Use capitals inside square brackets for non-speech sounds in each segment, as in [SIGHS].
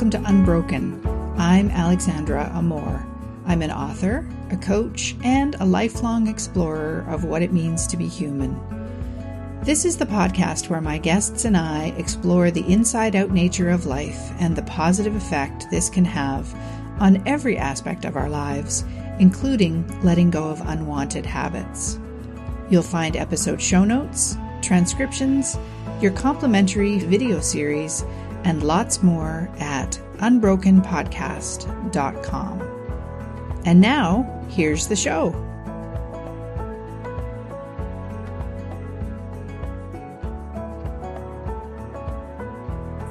welcome to Unbroken. I'm Alexandra Amor. I'm an author, a coach, and a lifelong explorer of what it means to be human. This is the podcast where my guests and I explore the inside out nature of life and the positive effect this can have on every aspect of our lives, including letting go of unwanted habits. You'll find episode show notes, transcriptions, your complimentary video series, and lots more at unbrokenpodcast.com. And now, here's the show.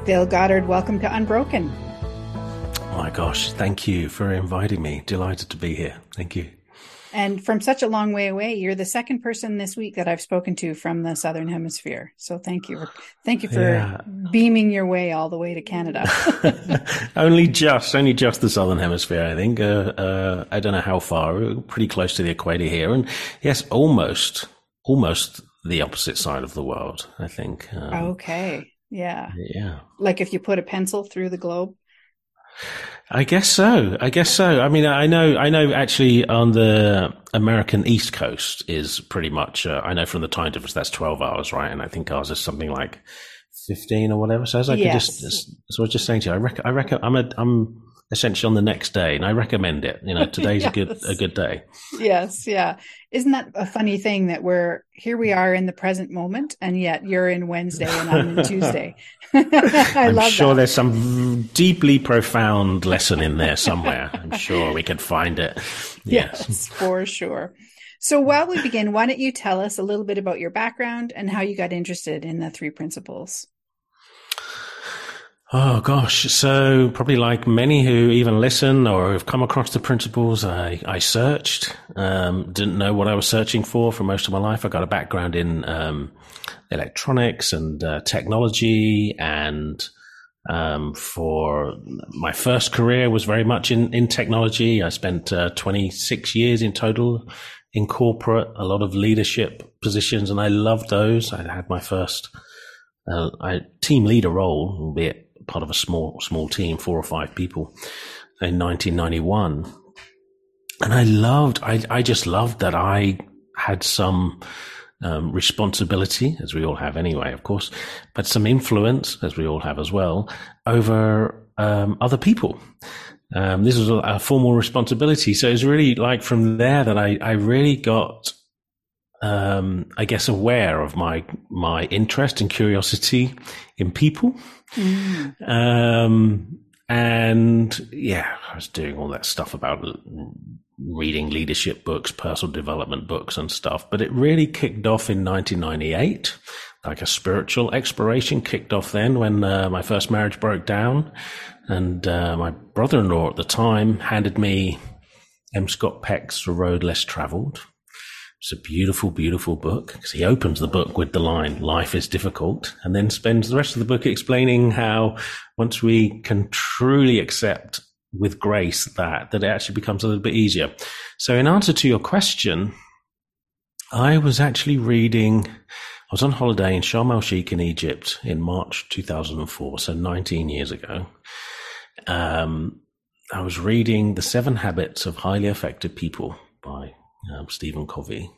Phil Goddard, welcome to Unbroken. Oh my gosh, thank you for inviting me. Delighted to be here. Thank you. And from such a long way away, you're the second person this week that I've spoken to from the Southern Hemisphere. So thank you. Thank you for yeah. beaming your way all the way to Canada. [LAUGHS] only just, only just the Southern Hemisphere, I think. Uh, uh, I don't know how far. We're pretty close to the equator here. And yes, almost, almost the opposite side of the world, I think. Um, okay. Yeah. Yeah. Like if you put a pencil through the globe. I guess so. I guess so. I mean, I know, I know actually on the American East Coast is pretty much, uh, I know from the time difference, that's 12 hours, right? And I think ours is something like 15 or whatever. So as I yes. could just, so I was just saying to you, I reckon, I reckon I'm a, I'm essentially on the next day and I recommend it. You know, today's yes. a good, a good day. Yes. Yeah. Isn't that a funny thing that we're here we are in the present moment and yet you're in Wednesday and I'm in [LAUGHS] Tuesday. [LAUGHS] I am love sure that. there's some deeply profound lesson in there somewhere. I'm sure we can find it. [LAUGHS] Yes. yes, for sure. So while we begin, why don't you tell us a little bit about your background and how you got interested in the three principles? Oh gosh. So probably like many who even listen or have come across the principles, I, I searched, um, didn't know what I was searching for for most of my life. I got a background in, um, electronics and uh, technology and, um, for my first career was very much in, in technology. I spent uh, 26 years in total in corporate, a lot of leadership positions, and I loved those. I had my first uh, I, team leader role, albeit part of a small small team, four or five people, in 1991. And I loved, I, I just loved that I had some um, responsibility, as we all have anyway, of course, but some influence, as we all have as well, over um, other people. Um, this was a, a, formal responsibility. So it was really like from there that I, I really got, um, I guess, aware of my my interest and curiosity in people Mm. Um, and yeah, I was doing all that stuff about reading leadership books, personal development books and stuff. But it really kicked off in 1998. Like a spiritual exploration kicked off then when uh, my first marriage broke down. And uh, my brother in law at the time handed me M. Scott Peck's The Road Less Traveled it's a beautiful, beautiful book because he opens the book with the line, life is difficult, and then spends the rest of the book explaining how once we can truly accept with grace that, that it actually becomes a little bit easier. So in answer to your question, I was actually reading, I was on holiday in Sharm el Sheikh in Egypt in March 2004, so 19 years ago. Um, I was reading The Seven Habits of Highly Effective People by um, Stephen Covey,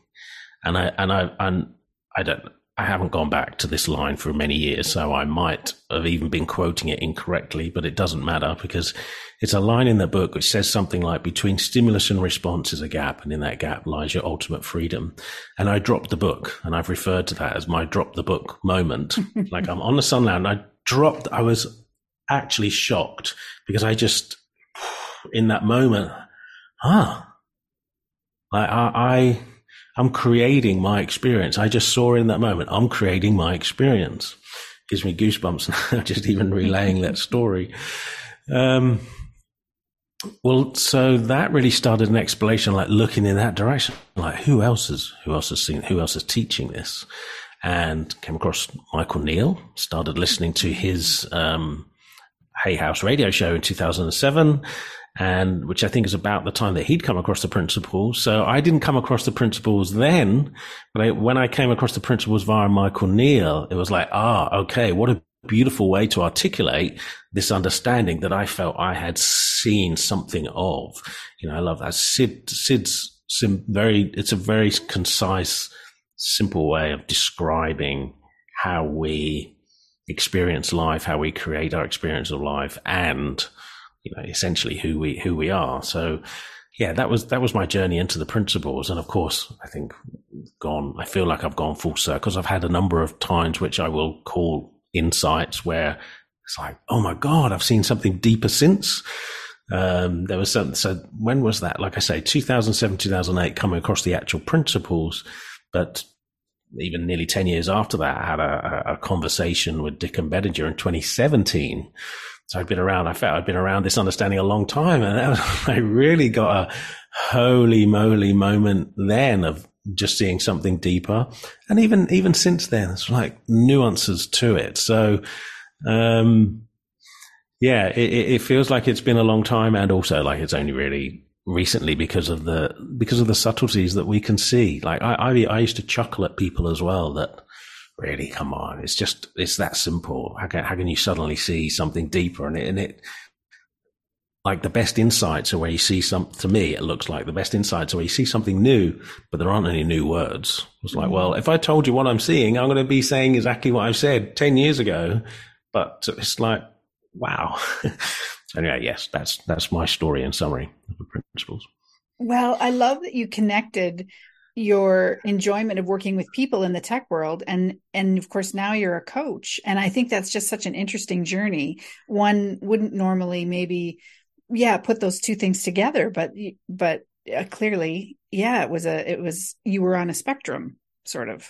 and I and I and I don't. I haven't gone back to this line for many years, so I might have even been quoting it incorrectly, but it doesn't matter because it's a line in the book which says something like between stimulus and response is a gap, and in that gap lies your ultimate freedom. And I dropped the book, and I've referred to that as my drop the book moment. [LAUGHS] like I'm on the sunland, and I dropped, I was actually shocked because I just, [SIGHS] in that moment, ah, I, I, I'm creating my experience. I just saw in that moment, I'm creating my experience. Gives me goosebumps [LAUGHS] now, just even relaying that story. Um, well, so that really started an exploration, like looking in that direction, like who else is, who else has seen, who else is teaching this? And came across Michael Neill, started listening to his, um, Hay House radio show in 2007 and which I think is about the time that he'd come across the principles. So I didn't come across the principles then, but I, when I came across the principles via Michael Neill, it was like, ah, okay, what a beautiful way to articulate this understanding that I felt I had seen something of. You know, I love that. Syd, Syd's sim, very, it's a very concise, simple way of describing how we experience life, how we create our experience of life and, you know, essentially who we, who we are. So, yeah, that was that was my journey into the principles, and of course, I think gone. I feel like I've gone full circle because I've had a number of times which I will call insights where it's like, oh my god, I've seen something deeper since. Um, there was some. So when was that? Like I say, 2007, 2008, coming across the actual principles, but even nearly 10 years after that, I had a, a conversation with Dicken Bettinger in 2017 so I'd been around, I felt I'd been around this understanding a long time. And was, [LAUGHS] I really got a holy moly moment then of just seeing something deeper. And even, even since then, it's like nuances to it. So, um, yeah, it, it feels like it's been a long time and also like it's only really recently because of the, because of the subtleties that we can see. Like I, I, I used to chuckle at people as well that, really come on. It's just it's that simple. How can, how can you suddenly see something deeper? And it, and it like the best insights are where you see some to me it looks like the best insights are where you see something new but there aren't any new words. It's like mm-hmm. well if i told you what i'm seeing i'm going to be saying exactly what i've said 10 years ago but it's like wow. [LAUGHS] Anyway yes that's that's my story in summary of the principles. Well i love that you connected your enjoyment of working with people in the tech world and and of course now you're a coach. And i think that's just such an interesting journey. One wouldn't normally maybe yeah put those two things together but but uh, clearly yeah it was a it was you were on a spectrum sort of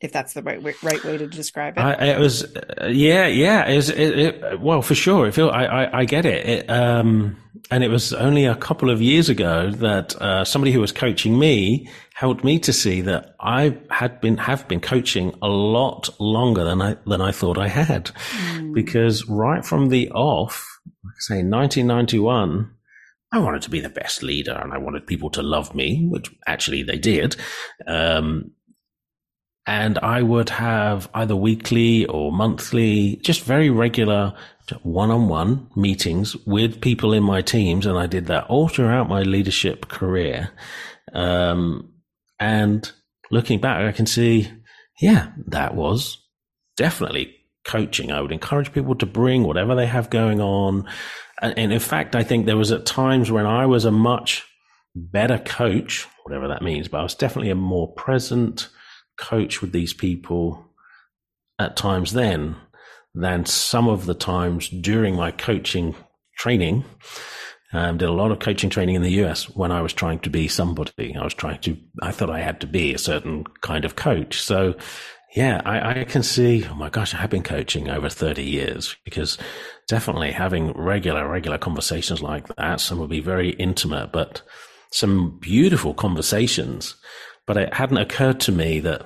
if that's the right way, right way to describe it. I, it was, uh, yeah, yeah. It was, it, it, well, for sure. I feel I, I, I get it. it. Um, and it was only a couple of years ago that uh, somebody who was coaching me helped me to see that I had been have been coaching a lot longer than I than I thought I had, mm. because right from the off, like I say, 1991. I wanted to be the best leader and I wanted people to love me, which actually they did. Um, and I would have either weekly or monthly, just very regular one-on-one meetings with people in my teams. And I did that all throughout my leadership career. Um, and looking back, I can see, yeah, that was definitely coaching. I would encourage people to bring whatever they have going on. And, and in fact, I think there was at times when I was a much better coach, whatever that means, but I was definitely a more present, coach with these people at times then than some of the times during my coaching training. Um, did a lot of coaching training in the US when I was trying to be somebody. I was trying to, I thought I had to be a certain kind of coach. So yeah, I, I, can see, oh my gosh, I have been coaching over 30 years because definitely having regular, regular conversations like that, some would be very intimate, but some beautiful conversations but it hadn't occurred to me that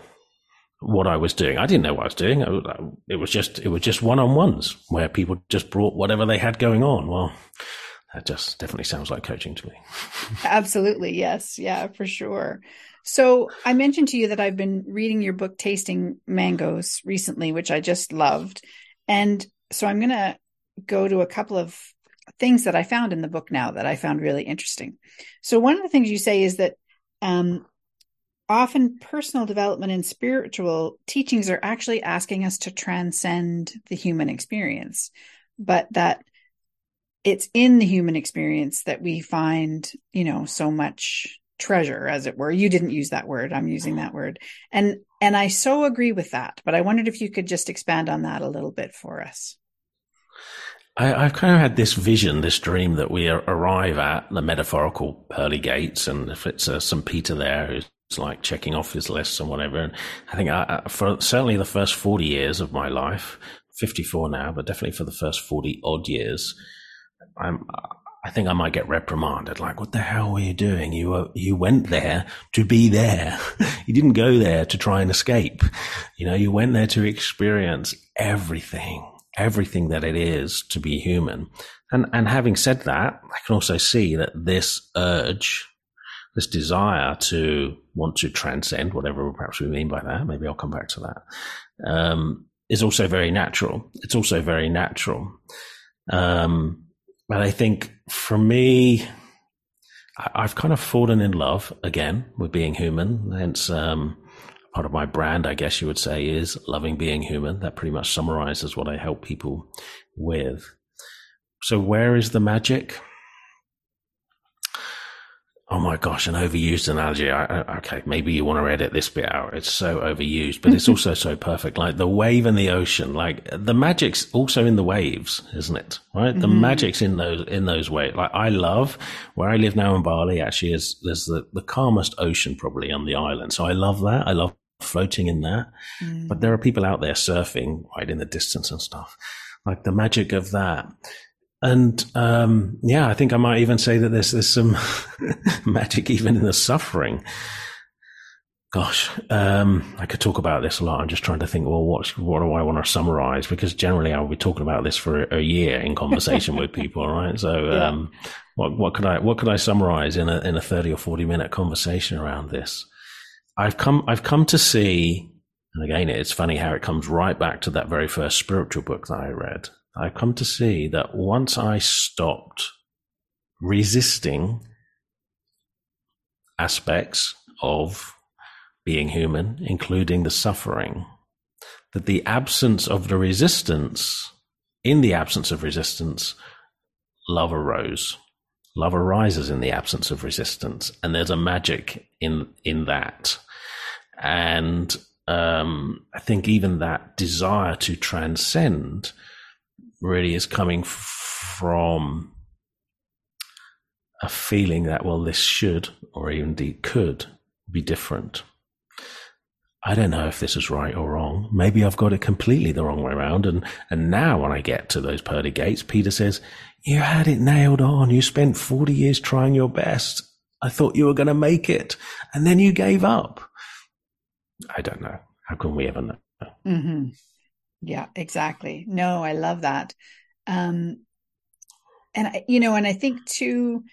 what I was doing. I didn't know what I was doing. It was just it was just one on ones where people just brought whatever they had going on. Well, that just definitely sounds like coaching to me. [LAUGHS] Absolutely, yes, yeah, for sure. So I mentioned to you that I've been reading your book Tasting Mangoes recently, which I just loved, and so I'm going to go to a couple of things that I found in the book now that I found really interesting. So one of the things you say is that um, often personal development and spiritual teachings are actually asking us to transcend the human experience, but that it's in the human experience that we find, you know, so much treasure as it were. You didn't use that word. I'm using that word. And and i so agree with that but i wondered if you could just expand on that a little bit for us. I, have kind of had this vision, this dream that we arrive at the metaphorical pearly gates, and if it's uh, St. Peter there who's like checking off his lists and whatever. And I think I, for certainly the first 40 years of my life, 54 now, but definitely for the first 40 odd years, I'm, I think I might get reprimanded. Like, what the hell were you doing? You were, you went there to be there. [LAUGHS] you didn't go there to try and escape. You know, you went there to experience everything, everything that it is to be human. And, and having said that, I can also see that this urge this desire to want to transcend whatever perhaps we mean by that. Maybe I'll come back to that. Um, is also very natural. It's also very natural. Um, but I think for me, I've kind of fallen in love again with being human. Hence, um, part of my brand, I guess you would say, is loving being human. That pretty much summarizes what I help people with. So, where is the magic? Oh my gosh, an overused analogy. I, I, okay, maybe you want to edit this bit out. It's so overused, but it's also so perfect. Like the wave and the ocean, like the magic's also in the waves, isn't it? Right? Mm-hmm. The magic's in those, in those waves. Like I love where I live now in Bali actually is, there's the, the calmest ocean probably on the island. So I love that. I love floating in there, mm. but there are people out there surfing right in the distance and stuff. Like the magic of that. And um, yeah, I think I might even say that there's there's some [LAUGHS] magic even in the suffering. Gosh, um, I could talk about this a lot. I'm just trying to think. Well, what what do I want to summarize? Because generally, I'll be talking about this for a year in conversation with people, right? So, [LAUGHS] yeah. um, what what could I what could I summarize in a in a 30 or 40 minute conversation around this? I've come I've come to see, and again, it's funny how it comes right back to that very first spiritual book that I read. I've come to see that once I stopped resisting aspects of being human, including the suffering, that the absence of the resistance, in the absence of resistance, love arose. Love arises in the absence of resistance, and there's a magic in in that. And um, I think even that desire to transcend really is coming from a feeling that, well, this should, or even indeed could, be different. I don't know if this is right or wrong. Maybe I've got it completely the wrong way around. And, and now when I get to those pearly gates, Peter says, you had it nailed on. You spent 40 years trying your best. I thought you were going to make it. And then you gave up. I don't know. How can we ever know? Mm-hmm. Yeah, exactly. No, I love that. Um, and I, you know, and I think too,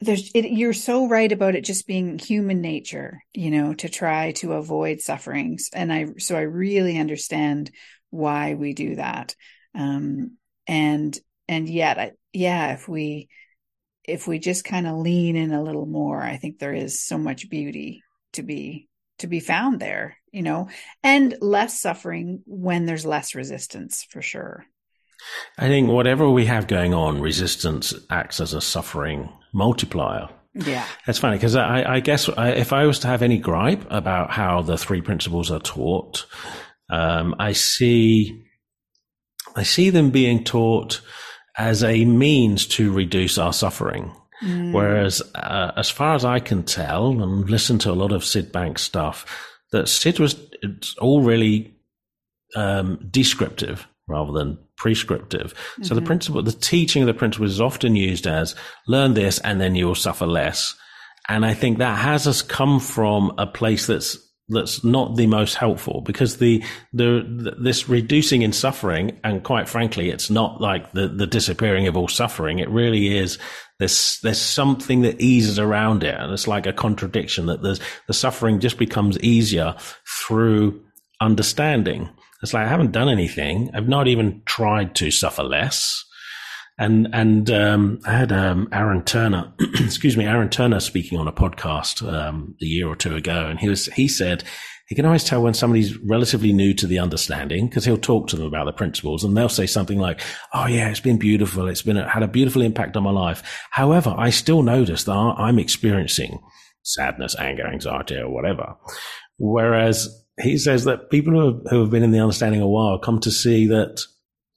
there's it, you're so right about it just being human nature, you know, to try to avoid sufferings. And I so I really understand why we do that. Um, and and yet, I, yeah, if we if we just kind of lean in a little more, I think there is so much beauty to be to be found there you know, and less suffering when there's less resistance for sure. I think whatever we have going on, resistance acts as a suffering multiplier. Yeah. That's funny because I, I, guess I, if I was to have any gripe about how the three principles are taught, um, I see, I see them being taught as a means to reduce our suffering. Mm. Whereas, uh, as far as I can tell and listen to a lot of Syd Banks stuff, that Syd was it's all really um, descriptive rather than prescriptive. Mm-hmm. So the mm-hmm. principle, the teaching of the principle is often used as learn this and then you'll suffer less. And I think that has us come from a place that's that's not the most helpful because the, the, the this reducing in suffering and quite frankly it's not like the the disappearing of all suffering it really is there's there's something that eases around it, and it's like a contradiction that there's the suffering just becomes easier through understanding. It's like I haven't done anything. I've not even tried to suffer less. And and um, I had um, Aaron Turner, [CLEARS THROAT] excuse me, Aaron Turner speaking on a podcast um, a year or two ago, and he was he said he can always tell when somebody's relatively new to the understanding because he'll talk to them about the principles and they'll say something like, Oh yeah, it's been beautiful. It's been had a beautiful impact on my life. However, I still notice that I'm experiencing sadness, anger, anxiety, or whatever. Whereas he says that people who have, who have been in the understanding a while come to see that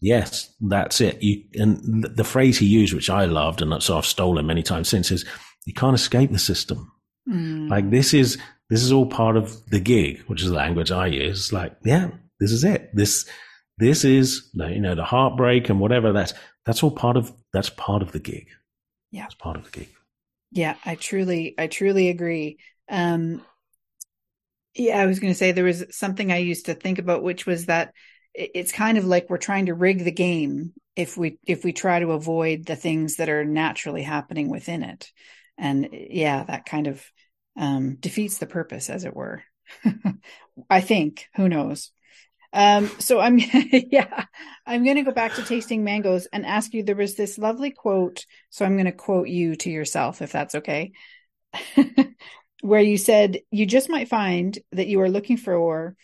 yes, that's it. You, and the phrase he used, which I loved and that's so I've stolen many times since is you can't escape the system. Mm. Like this is this is all part of the gig, which is the language I use. It's like, yeah, this is it. This, this is, you know, the heartbreak and whatever that's, that's all part of, that's part of the gig. Yeah. It's part of the gig. Yeah. I truly, I truly agree. Um, yeah, I was going to say there was something I used to think about, which was that it's kind of like we're trying to rig the game if we if we try to avoid the things that are naturally happening within it and yeah that kind of um, defeats the purpose, as it were. [LAUGHS] I think. Who knows? Um, so I'm, [LAUGHS] yeah, I'm going to go back to tasting mangoes and ask you. There was this lovely quote, so I'm going to quote you to yourself, if that's okay, [LAUGHS] where you said, "You just might find that you are looking for."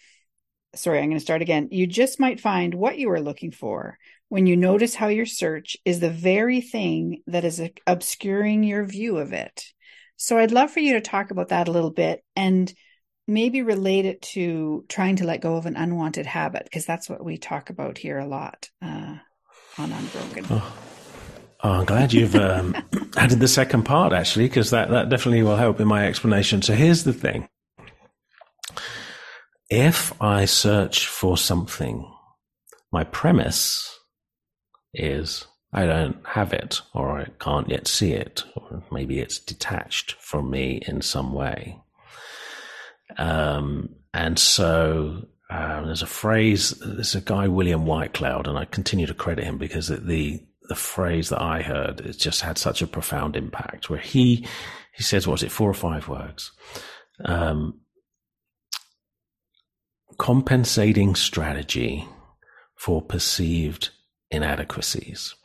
Sorry, I'm going to start again. You just might find what you are looking for when you notice how your search is the very thing that is obscuring your view of it. So I'd love for you to talk about that a little bit and maybe relate it to trying to let go of an unwanted habit, because that's what we talk about here a lot uh, on Unbroken. Oh. Oh, I'm glad you've um, [LAUGHS] added the second part actually, because that, that definitely will help in my explanation. So here's the thing. If I search for something, my premise is I don't have it, or I can't yet see it, or maybe it's detached from me in some way. Um, and so um, there's a phrase. There's a guy, William Whitecloud, and I continue to credit him because the the phrase that I heard it just had such a profound impact. Where he he says, "What was it? Four or five words." Um, compensating strategy for perceived inadequacies.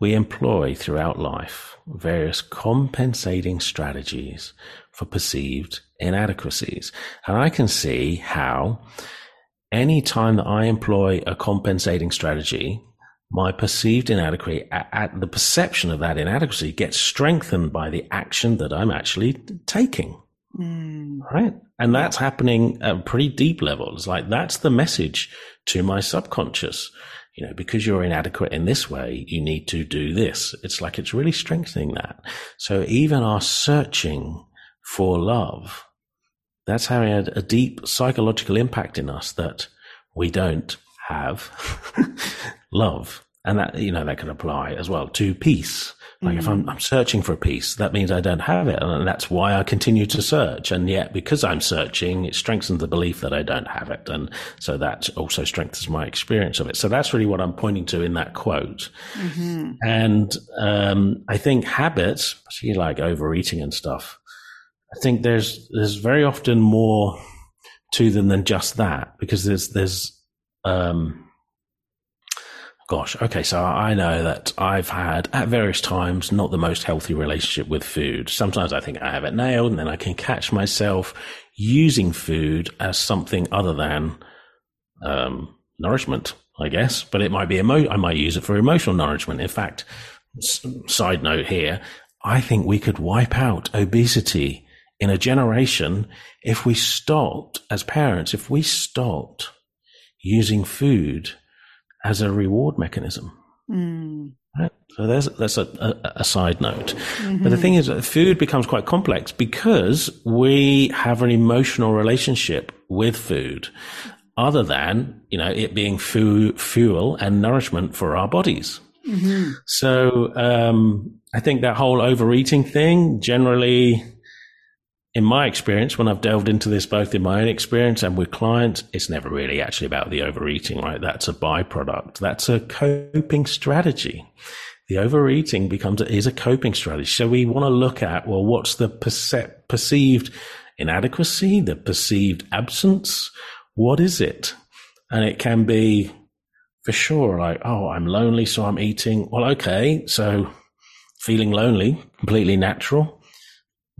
We employ throughout life various compensating strategies for perceived inadequacies. And I can see how any time that I employ a compensating strategy, my perceived inadequacy at the perception of that inadequacy gets strengthened by the action that I'm actually taking. Mm. Right. And that's happening at pretty deep levels. Like that's the message to my subconscious you know, because you're inadequate in this way, you need to do this. It's like it's really strengthening that. So even our searching for love, that's having a, a deep psychological impact in us that we don't have [LAUGHS] love. And that, you know, that can apply as well to peace. Like mm. if I'm. I'm, searching for a peace, that means I don't have it. And that's why I continue to search. And yet because I'm searching, it strengthens the belief that I don't have it. And so that also strengthens my experience of it. So that's really what I'm pointing to in that quote. Mm-hmm. And, um, I think habits, particularly like overeating and stuff, I think there's, there's very often more to them than just that because there's, there's, um, Gosh, okay, so I know that I've had at various times not the most healthy relationship with food. Sometimes I think I have it nailed, and then I can catch myself using food as something other than um, nourishment, I guess. But it might be emo- I might use it for emotional nourishment. In fact, s- side note here, I think we could wipe out obesity in a generation if we stopped as parents, if we stopped using food as a reward mechanism. Mm. Right? So there's that's a, a, a side note. Mm-hmm. But the thing is, food becomes quite complex because we have an emotional relationship with food, other than you know it being fu- fuel and nourishment for our bodies. Mm-hmm. So um, I think that whole overeating thing generally in my experience, when I've delved into this, both in my own experience and with clients, it's never really actually about the overeating, right? That's a byproduct. That's a coping strategy. The overeating becomes is a coping strategy. So we want to look at, well, what's the perce- perceived inadequacy, the perceived absence? What is it? And it can be for sure like, oh, I'm lonely, so I'm eating. Well, okay. So feeling lonely, completely natural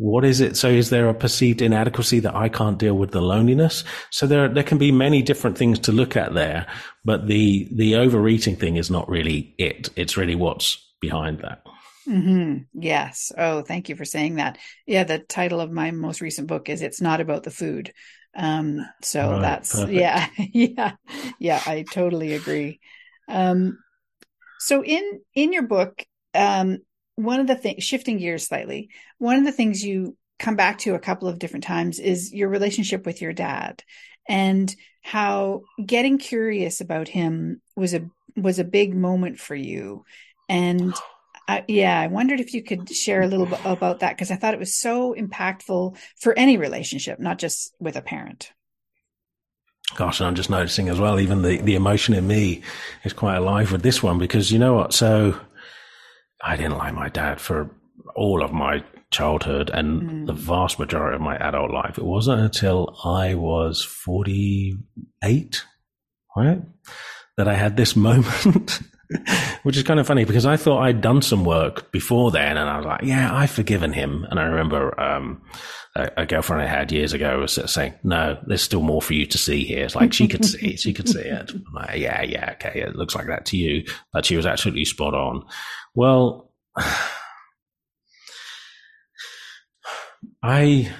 what is it? So is there a perceived inadequacy that I can't deal with the loneliness? So there, there can be many different things to look at there, but the, the overeating thing is not really it. It's really what's behind that. Mm-hmm. Yes. Oh, thank you for saying that. Yeah. The title of my most recent book is It's Not About the Food. Um, so right, that's, perfect. yeah, [LAUGHS] yeah, yeah, I totally agree. Um, so in, in your book, um, one of the things, shifting gears slightly, one of the things you come back to a couple of different times is your relationship with your dad and how getting curious about him was a was a big moment for you. And I, yeah i wondered if you could share a little bit about that because i thought it was so impactful for any relationship not just with a parent. Gosh and i'm just noticing as well even the the emotion in me is quite alive with this one because you know what? So I didn't like my dad for all of my childhood and mm. the vast majority of my adult life. It wasn't until I was 48, right? That I had this [LAUGHS] moment, [LAUGHS] which is kind of funny because I thought I'd done some work before then and I was like, yeah, I've forgiven him. And I remember, um, a, a, girlfriend I had years ago was saying, no, there's still more for you to see here. It's like she could see. She could see it. I'm like, yeah, yeah. Okay. It looks like that to you, but she was absolutely spot on. Well, [SIGHS] I,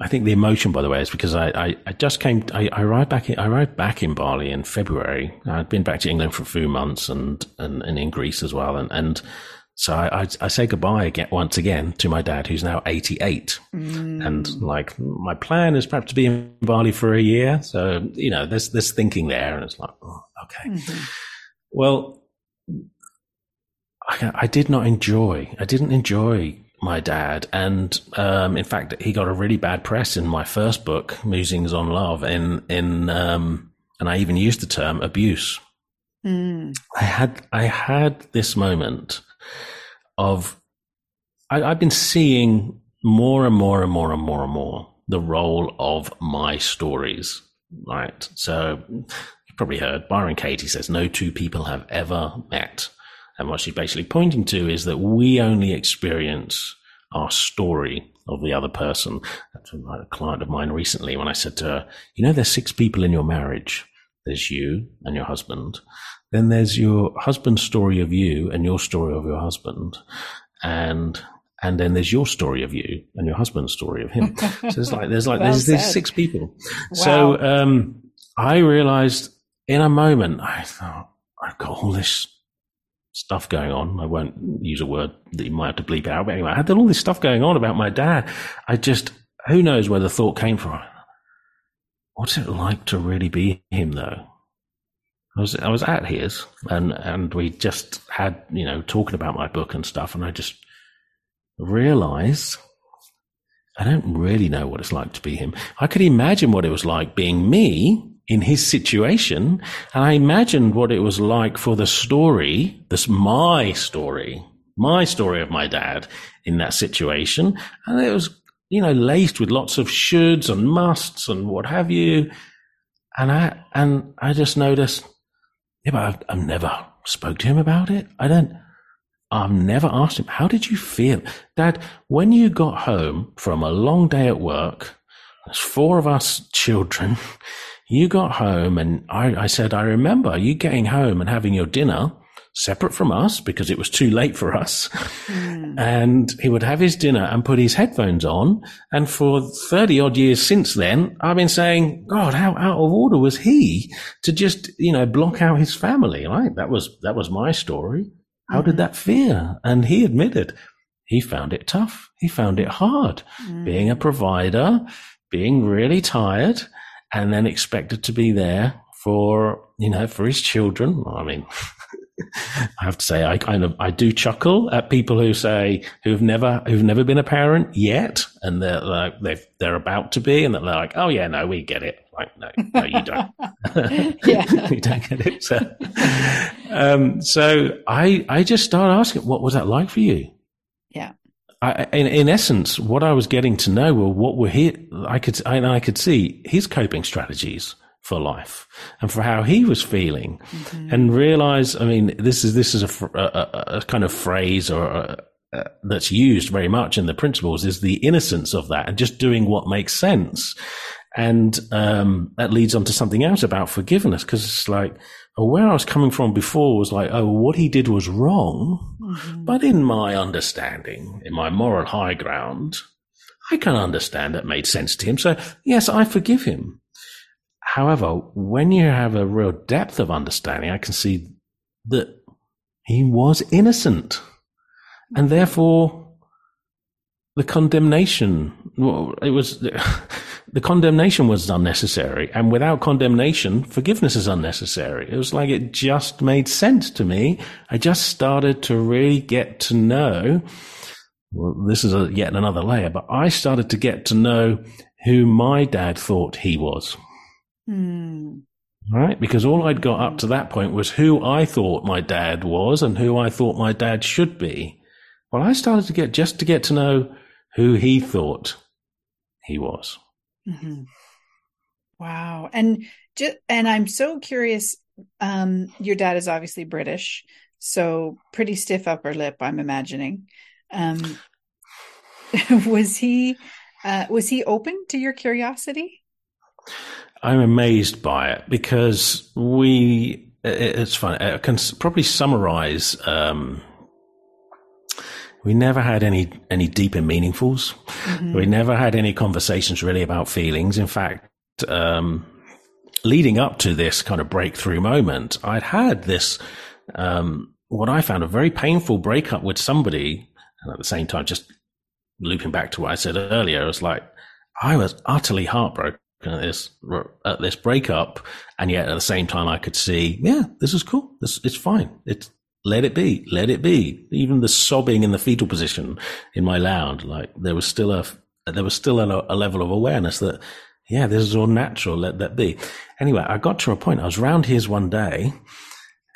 I think the emotion, by the way, is because I, I, I just came, I, I, arrived back in, I arrived back in Bali in February. I'd been back to England for a few months and, and, and in Greece as well. And, and so I, I, I say goodbye again, once again to my dad, who's now 88. Mm. And like, my plan is perhaps to be in Bali for a year. So, you know, there's this thinking there. And it's like, oh, okay. Mm-hmm. Well, I, I did not enjoy, I didn't enjoy my dad. And um, in fact, he got a really bad press in my first book, Musings on Love, in in um, and I even used the term abuse. Mm. I had I had this moment of I, I've been seeing more and more and more and more and more the role of my stories. Right. So you've probably heard Byron Katie says no two people have ever met. And what she's basically pointing to is that we only experience our story of the other person. That's a client of mine recently when I said to her, you know, there's six people in your marriage. There's you and your husband. Then there's your husband's story of you and your story of your husband. And and then there's your story of you and your husband's story of him. [LAUGHS] so it's like there's like well there's, there's six people. Wow. So um, I realized in a moment I thought I've got all this stuff going on. I won't use a word that you might have to bleep out. But anyway, I had all this stuff going on about my dad. I just, who knows where the thought came from. What's it like to really be him though? I was, I was at his and, and we just had, you know, talking about my book and stuff. And I just realized I don't really know what it's like to be him. I could imagine what it was like being me in his situation. And I imagined what it was like for the story, this my story, my story of my dad in that situation. And it was, you know, laced with lots of shoulds and musts and what have you. And I, and I just noticed, yeah, but I've, I've never spoke to him about it. I don't, I've never asked him, how did you feel? Dad, when you got home from a long day at work, there's four of us children, you got home and I, I said, I remember you getting home and having your dinner separate from us because it was too late for us. Mm. And he would have his dinner and put his headphones on. And for 30 odd years since then, I've been saying, God, how out of order was he to just, you know, block out his family? Right. That was, that was my story. How mm-hmm. did that feel? And he admitted he found it tough. He found it hard mm. being a provider, being really tired and then expected to be there for, you know, for his children. I mean, [LAUGHS] I have to say, I kind of, I do chuckle at people who say, who've never, who've never been a parent yet. And they're like, they they're about to be. And they're like, oh yeah, no, we get it. Like, no, no, you don't. [LAUGHS] [LAUGHS] you don't get it. So, um, so I, I just started asking, what was that like for you? I, in, in essence, what I was getting to know were what were his, I could, I, I could see his coping strategies for life and for how he was feeling mm-hmm. and realize, I mean, this is, this is a, a, a kind of phrase or a, uh, that's used very much in the principles is the innocence of that and just doing what makes sense. And, um, that leads on to something else about forgiveness because it's like, where I was coming from before was like, oh, what he did was wrong. Mm-hmm. But in my understanding, in my moral high ground, I can understand that made sense to him. So yes, I forgive him. However, when you have a real depth of understanding, I can see that he was innocent and therefore the condemnation, well, it was, [LAUGHS] the condemnation was unnecessary. And without condemnation, forgiveness is unnecessary. It was like it just made sense to me. I just started to really get to know. Well, this is a, yet another layer, but I started to get to know who my dad thought he was. Mm. Right? Because all I'd got up to that point was who I thought my dad was and who I thought my dad should be. Well, I started to get just to get to know who he thought he was. Mm-hmm. Wow. And just, and I'm so curious. Um, your dad is obviously British, so pretty stiff upper lip, I'm imagining. Um, [LAUGHS] was he, uh, was he open to your curiosity? I'm amazed by it because we, it's fun. I can probably summarize, um, we never had any any deeper meaningfuls. Mm-hmm. We never had any conversations really about feelings. In fact, um, leading up to this kind of breakthrough moment, I'd had this um, what I found a very painful breakup with somebody, and at the same time, just looping back to what I said earlier, it was like I was utterly heartbroken at this at this breakup, and yet at the same time, I could see, yeah, this is cool. This it's fine. It's let it be, let it be. Even the sobbing in the fetal position in my lounge, like there was still a, there was still a, a, level of awareness that, yeah, this is all natural. Let that be. Anyway, I got to a point. I was round his one day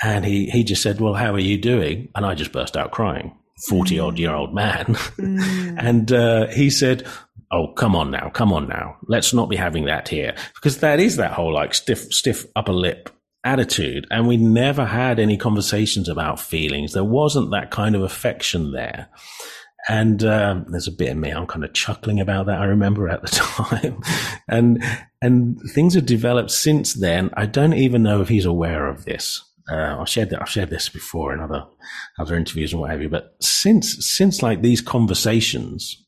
and he, he just said, well, how are you doing? And I just burst out crying. 40 odd year old man. Mm. [LAUGHS] and, uh, he said, Oh, come on now. Come on now. Let's not be having that here because that is that whole like stiff, stiff upper lip attitude. And we never had any conversations about feelings. There wasn't that kind of affection there. And um, there's a bit of me, I'm kind of chuckling about that. I remember at the [LAUGHS] time. and, and things have developed since then. I don't even know if he's aware of this. Uh, I've shared that. I've shared this before in other, other interviews and what have you. But since, since like these conversations,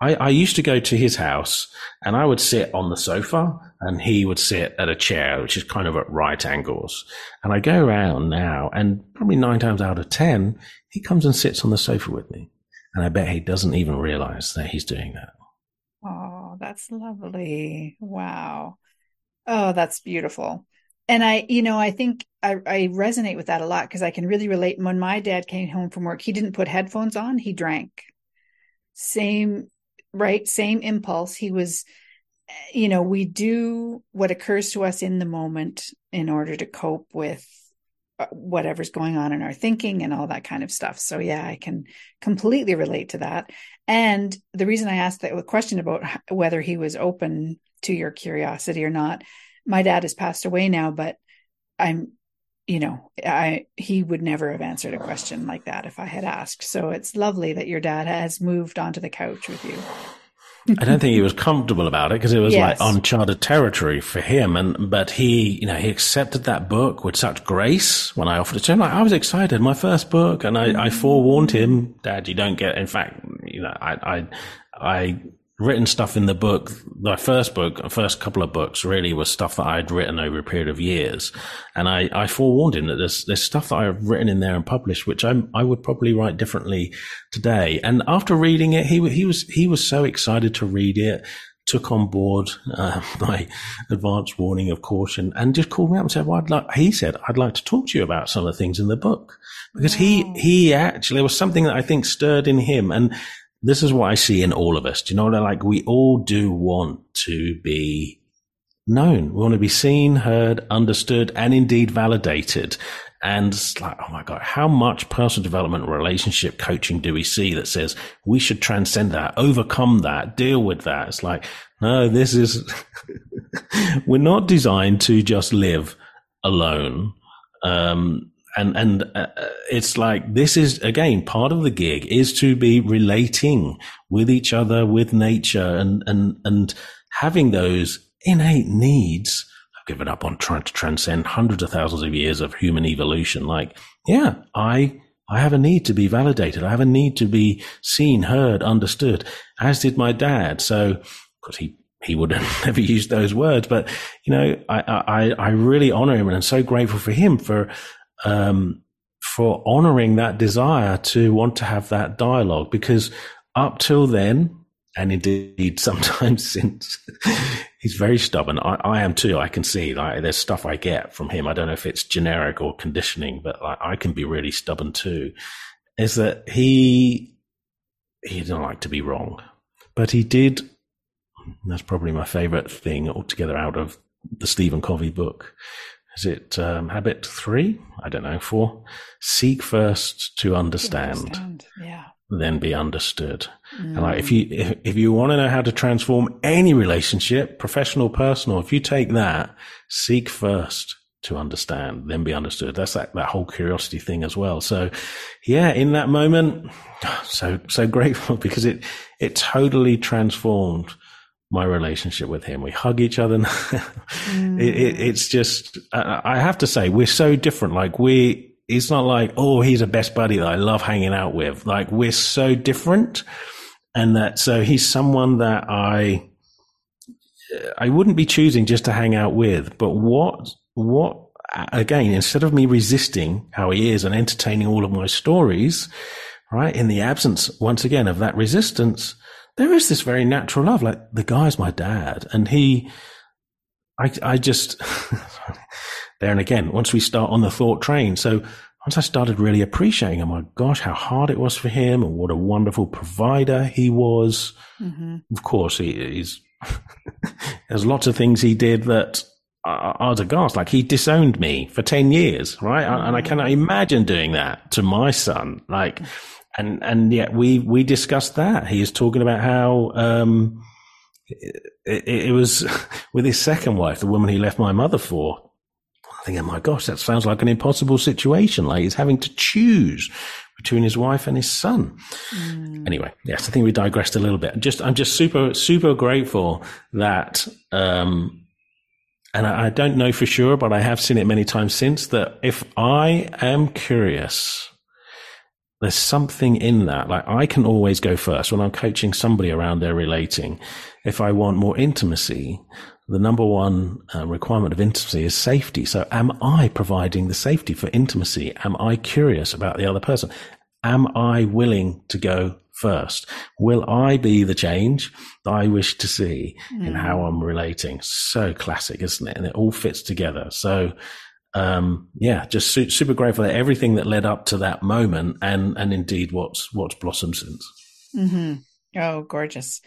I, I used to go to his house and I would sit on the sofa and he would sit at a chair, which is kind of at right angles. And I go around now and probably nine times out of 10, he comes and sits on the sofa with me. And I bet he doesn't even realize that he's doing that. Oh, that's lovely. Wow. Oh, that's beautiful. And I, you know, I think I, I resonate with that a lot because I can really relate. When my dad came home from work, he didn't put headphones on, he drank. Same right? Same impulse. He was, you know, we do what occurs to us in the moment in order to cope with uh, whatever's going on in our thinking and all that kind of stuff. So yeah, I can completely relate to that. And the reason I asked that question about whether he was open to your curiosity or not, my dad has passed away now, but I'm you know, I he would never have answered a question like that if I had asked. So it's lovely that your dad has moved onto the couch with you. I don't think he was comfortable about it because it was yes. like uncharted territory for him. And but he, you know, he accepted that book with such grace when I offered it to him. Like I was excited, my first book, and I, I mm. forewarned him, Dad, you don't get. In fact, you know, I I I written stuff in the book. My first book, first couple of books really was stuff that I had written over a period of years. And I, I forewarned him that there's, there's stuff that I've written in there and published, which I'm, I would probably write differently today. And after reading it, he, he was, he was so excited to read it, took on board, uh, [LAUGHS] my advance warning of caution and just called me up and said, well, I'd like, he said, I'd like to talk to you about some of the things in the book because he, he actually, there was something that I think stirred in him and, this is what I see in all of us. Do you know what I like? We all do want to be known. We want to be seen, heard, understood, and indeed validated. And it's like, oh my God, how much personal development relationship coaching do we see that says we should transcend that, overcome that, deal with that? It's like, no, this is, [LAUGHS] we're not designed to just live alone. Um, and and uh, it's like this is again part of the gig is to be relating with each other with nature and and and having those innate needs. I've given up on trying to transcend hundreds of thousands of years of human evolution. Like yeah i i have a need to be validated. I have a need to be seen heard understood as did my dad. So because he he would have [LAUGHS] never used those words, but you know, I, I, I really honor him and I'm so grateful for him for um, for honoring that desire to want to have that dialogue because up till then, and indeed [LAUGHS] sometimes since he's very stubborn. I, I, am too. I can see like there's stuff I get from him. I don't know if it's generic or conditioning, but like, I can be really stubborn too. Is that he he didn't like to be wrong, but he did. That's probably my favorite thing altogether out of the Stephen Covey book is it um, habit three? I don't know, four. Seek first to understand, Understand. Yeah. then be understood. And like, if you if, if you want to know how to transform any relationship, professional, personal, if you take that, seek first to understand, then be understood. That's that that whole curiosity thing as well. So, yeah, in that moment, [SIGHS] so so grateful [LAUGHS] because it it totally transformed my relationship with him. We hug each other. [LAUGHS] it, it, mm. it's just, I I have to say, we're so different. Like we, it's not like, oh, he's a best buddy that I love hanging out with. Like we're so different. And that, so he's someone that I, uh, I wouldn't be choosing just to hang out with, but what, what, again, instead of me resisting how he is and entertaining all of my stories, right? In the absence, once again, of that resistance, there is this very natural love. Like the guy's my dad, and he, I, I just [LAUGHS] there and again. Once we start on the thought train, so once I started really appreciating, oh my gosh, how hard it was for him, and what a wonderful provider he was. Mm-hmm. Of course, he, he's [LAUGHS] there's lots of things he did that are are aghast. Like he disowned me for ten years, right? And I cannot imagine doing that to my son. Like and and yet we we discussed that. He is talking about how um, it, it, it was [LAUGHS] with his second wife, the woman he left my mother for. I think, oh my gosh, that sounds like an impossible situation. Like he's having to choose between his wife and his son. Anyway, yes, I think we digressed a little bit. Just I'm just super super grateful that. Um, and I I don't know for sure, but I have seen it many times since that if I am curious there's something in that. Like I can always go first when I'm coaching somebody around their relating. If I want more intimacy, the number one uh, requirement of intimacy is safety. So am I providing the safety for intimacy? Am I curious about the other person? Am I willing to go first? Will I be the change that I wish to see in how I'm relating? So classic, isn't it? And it all fits together. So, um, yeah, just su- super grateful for everything that led up to that moment, and and indeed what's what's blossomed since. hmm Oh, gorgeous.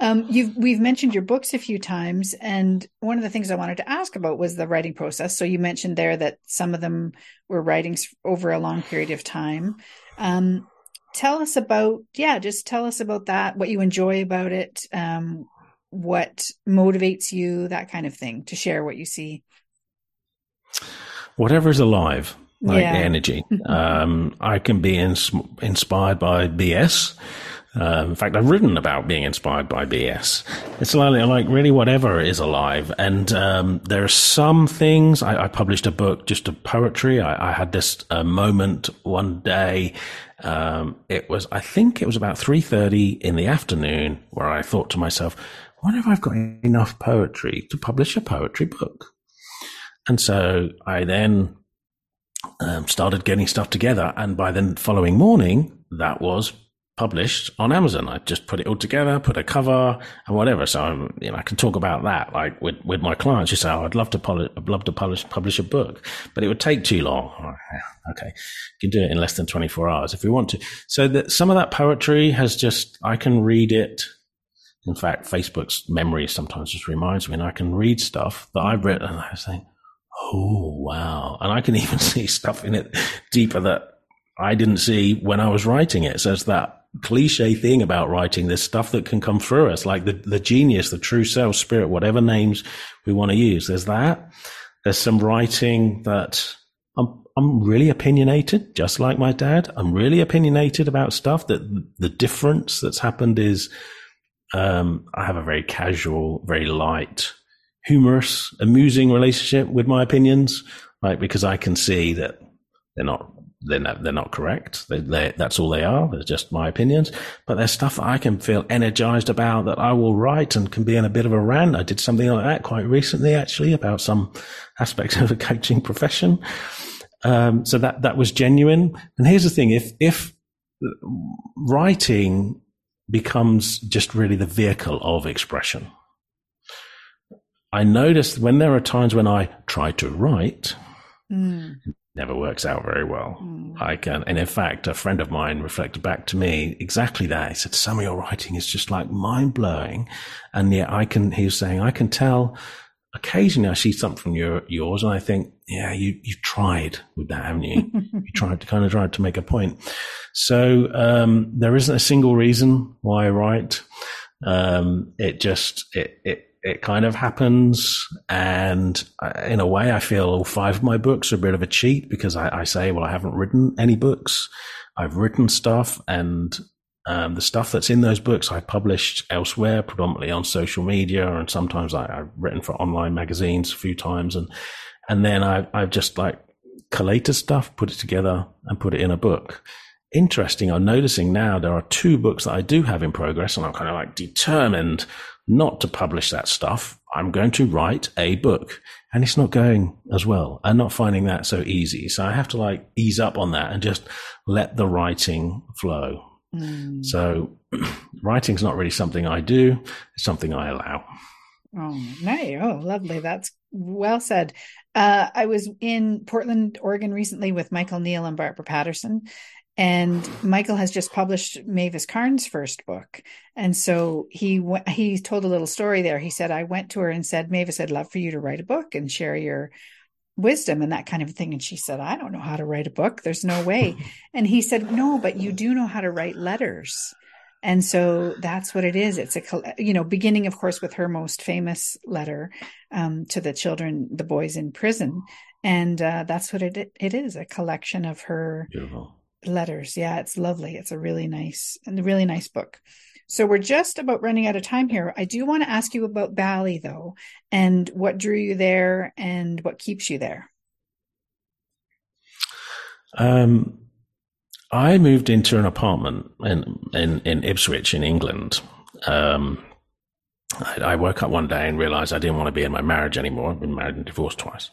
Um, you've we've mentioned your books a few times, and one of the things I wanted to ask about was the writing process. So you mentioned there that some of them were writings over a long period of time. Um, tell us about yeah, just tell us about that. What you enjoy about it, um, what motivates you, that kind of thing. To share what you see. Whatever is alive, like Yeah. energy. [LAUGHS] um, I can be ins- inspired by BS. Uh, in fact, I've written about being inspired by BS. It's like, like really whatever is alive. And um, there are some things. I, I published a book just of poetry. I, I had this uh, moment one day. Um, it was, I think, it was about three thirty in the afternoon, where I thought to myself, "Wonder if I've got enough poetry to publish a poetry book." And so I then um, started getting stuff together. And by the following morning, that was published on Amazon. I just put it all together, put a cover and whatever. So I'm, you know, I can talk about that like with, with my clients. You say, oh, I'd love to publish, I'd love to publish, publish a book, but it would take too long. Oh, okay. You can do it in less than 24 hours if you want to. So that some of that poetry has just, I can read it. In fact, Facebook's memory sometimes just reminds me and I can read stuff that I've written and I think, Oh, wow. And I can [LAUGHS] even see stuff in it deeper that I didn't see when I was writing it. So it's that cliche thing about writing this stuff that can come through us, like the, the genius, the true self, spirit, whatever names we want to use. There's that. There's some writing that I'm, I'm really opinionated, just like my dad. I'm really opinionated about stuff that the difference that's happened is, um, I have a very casual, very light, humorous, amusing relationship with my opinions, right? Because I can see that they're not they're not, they're not correct. They, they, that's all they are. They're just my opinions. But there's stuff that I can feel energized about that I will write and can be in a bit of a rant. I did something like that quite recently, actually, about some aspects [LAUGHS] of the coaching profession. Um, so that that was genuine. And here's the thing: if if writing becomes just really the vehicle of expression, I noticed when there are times when I try to write, Mm. never works out very well. Mm. I can, and in fact, a friend of mine reflected back to me exactly that. He said, some of your writing is just like mind blowing. And yet I can, he was saying, I can tell occasionally I see something from your, yours and I think, yeah, you, you tried with that, haven't you? [LAUGHS] you tried to kind of tried to make a point. So, um, there isn't a single reason why I write. Um, it just, it, it, it kind of happens. And in a way, I feel all five of my books are a bit of a cheat because I, I say, well, I haven't written any books. I've written stuff and um, the stuff that's in those books I've published elsewhere, predominantly on social media, and sometimes I, have written for online magazines a few times, and and then I, I've just like collated stuff, put it together, and put it in a book. Interesting. I'm noticing now there are two books that I do have in progress, and I'm kind of like determined not to publish that stuff. I'm going to write a book, and it's not going as well. I'm not finding that so easy, so I have to like ease up on that and just let the writing flow Mm. So [CLEARS THROAT] writing's not really something I do, it's something I allow. Oh, nice. Oh, lovely. That's well said. Uh, I was in Portland, Oregon recently with Michael Neill and Barbara Patterson. And Michael has just published Mavis Karn's first book. And so he he told a little story there. He said, I went to her and said, Mavis, I'd love for you to write a book and share your wisdom and that kind of thing. And she said, I don't know how to write a book. There's no way. [LAUGHS] and he said, No, but you do know how to write letters. And so that's what it is. It's a, you know, beginning, of course, with her most famous letter um, to the children, the boys in prison. And uh, that's what it it is a collection of her Beautiful. Letters. Yeah, it's lovely. It's a really nice and really nice book. So we're just about running out of time here. I do want to ask you about Bali though, and what drew you there and what keeps you there. Um, I moved into an apartment in, in, in Ipswich in England. Um, I, I, woke up one day and realized I didn't want to be in my marriage anymore. I've been married and divorced twice.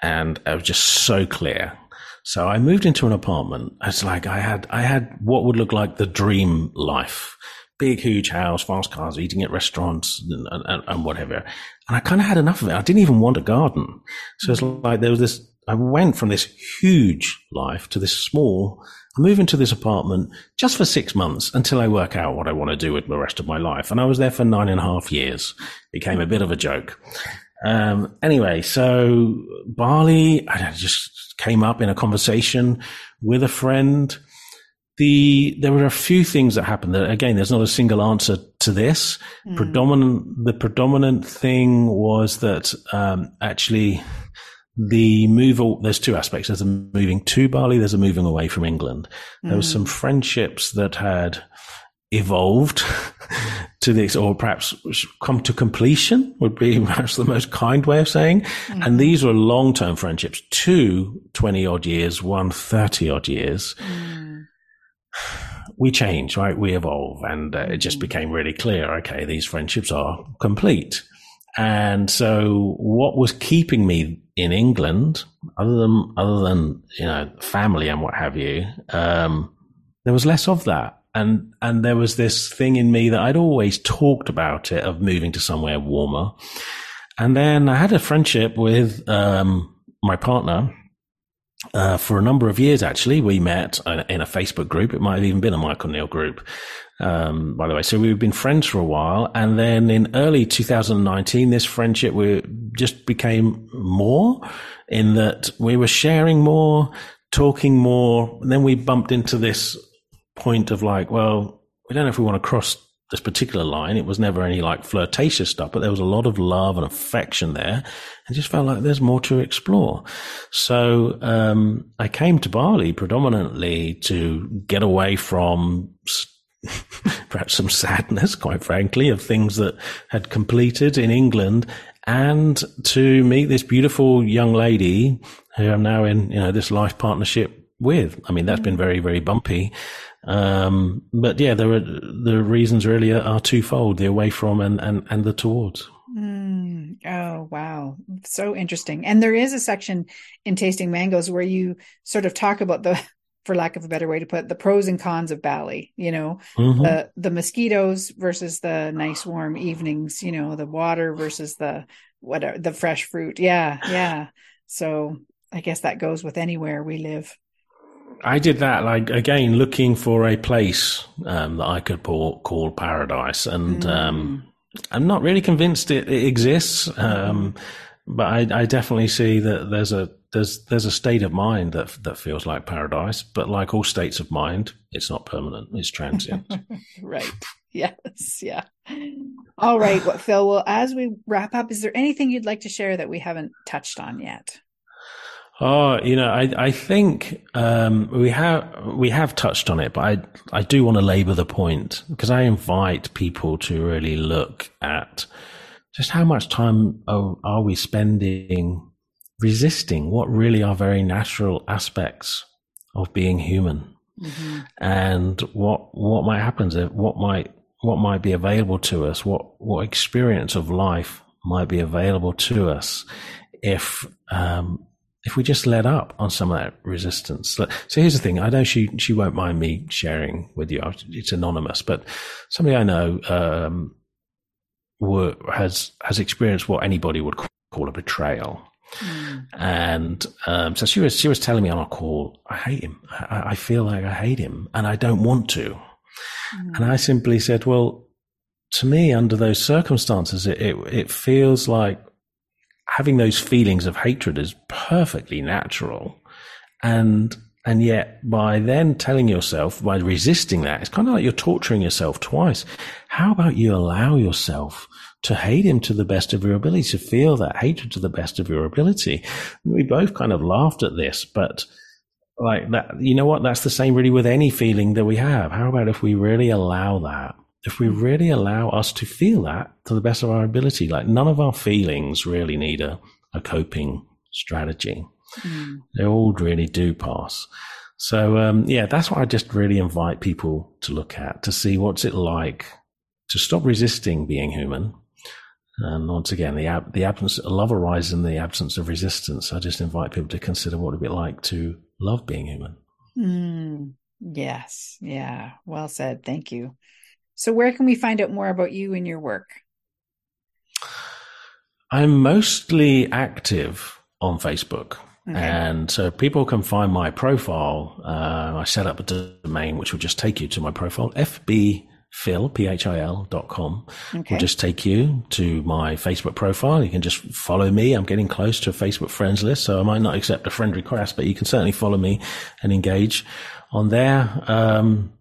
And I was just so clear. So I moved into an apartment. It's like I had, I had what would look like the dream life big, huge house, fast cars, eating at restaurants and, and, and whatever. And I kind of had enough of it. I didn't even want a garden. So it's like there was this, I went from this huge life to this small, I move into this apartment just for six months until I work out what I want to do with the rest of my life. And I was there for nine and a half years. It became a bit of a joke. Um, anyway, so Bali, I just came up in a conversation with a friend the there were a few things that happened. That, again, there's not a single answer to this. Mm. Predominant the predominant thing was that um, actually the move. There's two aspects. There's a moving to Bali. There's a moving away from England. There mm. was some friendships that had evolved [LAUGHS] to this, or perhaps come to completion would be [LAUGHS] perhaps the most kind way of saying. Mm. And these were long term friendships, two 20 odd years, one 30 odd years. Mm [SIGHS] we change, right? We evolve. And uh, it just mm-hmm. became really clear okay, these friendships are complete. And so what was keeping me in England, other than, other than, you know, family and what have you, um, there was less of that. And, and there was this thing in me that I'd always talked about it of moving to somewhere warmer. And then I had a friendship with, um, my partner uh, for a number of years, actually, we met in a Facebook group. It might have even been a Michael Neill group, um, by the way. So we've been friends for a while. And then in early 2019, this friendship we just became more in that we were sharing more, talking more. And then we bumped into this point of like, well, we don't know if we want to cross this particular line. It was never any like flirtatious stuff, but there was a lot of love and affection there and just felt like there's more to explore. So, um, I came to Bali predominantly to get away from [LAUGHS] perhaps some sadness, quite frankly, of things that had completed in England and to meet this beautiful young lady who I'm now in, you know, this life partnership with. I mean, that's been very, very bumpy. Um, but yeah, there are the reasons really are, are, twofold: the away from and and, and the towards. Mm. Oh wow, so interesting. And there is a section in Tasting Mangoes where you sort of talk about the, [LAUGHS] for lack of a better way to put it, the pros and cons of Bali. You know, mm-hmm. the the mosquitoes versus the nice warm evenings. You know, the water versus the whatever the fresh fruit. Yeah, yeah. So I guess that goes with anywhere we live. I did that like again, looking for a place um, that I could call, call paradise, and mm. um, I'm not really convinced it, it exists, um, but I, I, definitely see that there's a there's there's a state of mind that that feels like paradise. But like all states of mind, it's not permanent; it's transient. [LAUGHS] right. Yes. Yeah. All right. Well, Phil. Well, as we wrap up, is there anything you'd like to share that we haven't touched on yet? Oh, you know, I I think um, we have we have touched on it, but I I do want to labour the point because I invite people to really look at just how much time are, are we spending resisting what really are very natural aspects of being human, mm-hmm. and what what might happen, what might what might be available to us, what what experience of life might be available to us if um, if we just let up on some of that resistance. So here's the thing. I know she, she won't mind me sharing with you. It's anonymous, but somebody I know, um, were, has, has experienced what anybody would call a betrayal. Mm. And, um, so she was, she was telling me on a call, I hate him. I, I feel like I hate him and I don't want to. Mm. And I simply said, well, to me, under those circumstances, it, it, it feels like having those feelings of hatred is perfectly natural. And, and yet by then telling yourself, by resisting that, it's kind of like you're torturing yourself twice. How about you allow yourself to hate him to the best of your ability, to feel that hatred to the best of your ability? We both kind of laughed at this, but like that, you know what? That's the same really with any feeling that we have. How about if we really allow that? If we really allow us to feel that to the best of our ability, like none of our feelings really need a, a coping strategy. Mm. They all really do pass. So, um, yeah, that's what I just really invite people to look at to see what's it like to stop resisting being human. And once again, the, ab- the absence of love arises in the absence of resistance. I just invite people to consider what it'd be like to love being human. Mm. Yes. Yeah. Well said. Thank you. So, where can we find out more about you and your work? I'm mostly active on Facebook. Okay. And so people can find my profile. Uh, I set up a domain which will just take you to my profile, fbphil, P-H-I-L dot com. Okay. Will just take you to my Facebook profile. You can just follow me. I'm getting close to a Facebook friends list, so I might not accept a friend request, but you can certainly follow me and engage on there. Um,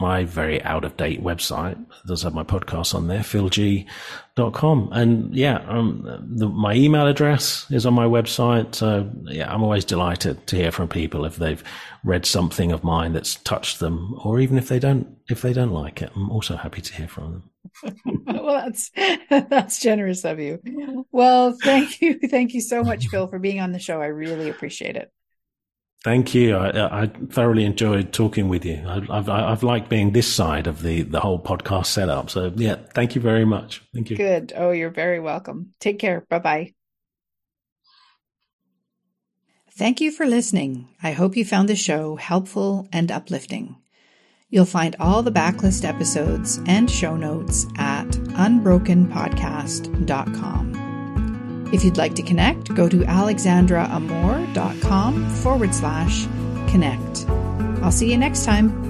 my very out of date website. Does have my podcast on there, philg.com. And yeah, um, the, my email address is on my website. So yeah, I'm always delighted to hear from people if they've read something of mine that's touched them, or even if they don't, if they don't like it, I'm also happy to hear from them. [LAUGHS] well, that's, [LAUGHS] that's generous of you. Well, thank you. Thank you so much, Phil, for being on the show. I really appreciate it. Thank you. I, I, thoroughly enjoyed talking with you. I, have I've liked being this side of the, the whole podcast setup. So yeah, thank you very much. Thank you. Good. Oh, you're very welcome. Take care. Bye bye. Thank you for listening. I hope you found the show helpful and uplifting. You'll find all the backlist episodes and show notes at unbrokenpodcast.com. If you'd like to connect, go to alexandraamor.com forward slash connect. I'll see you next time.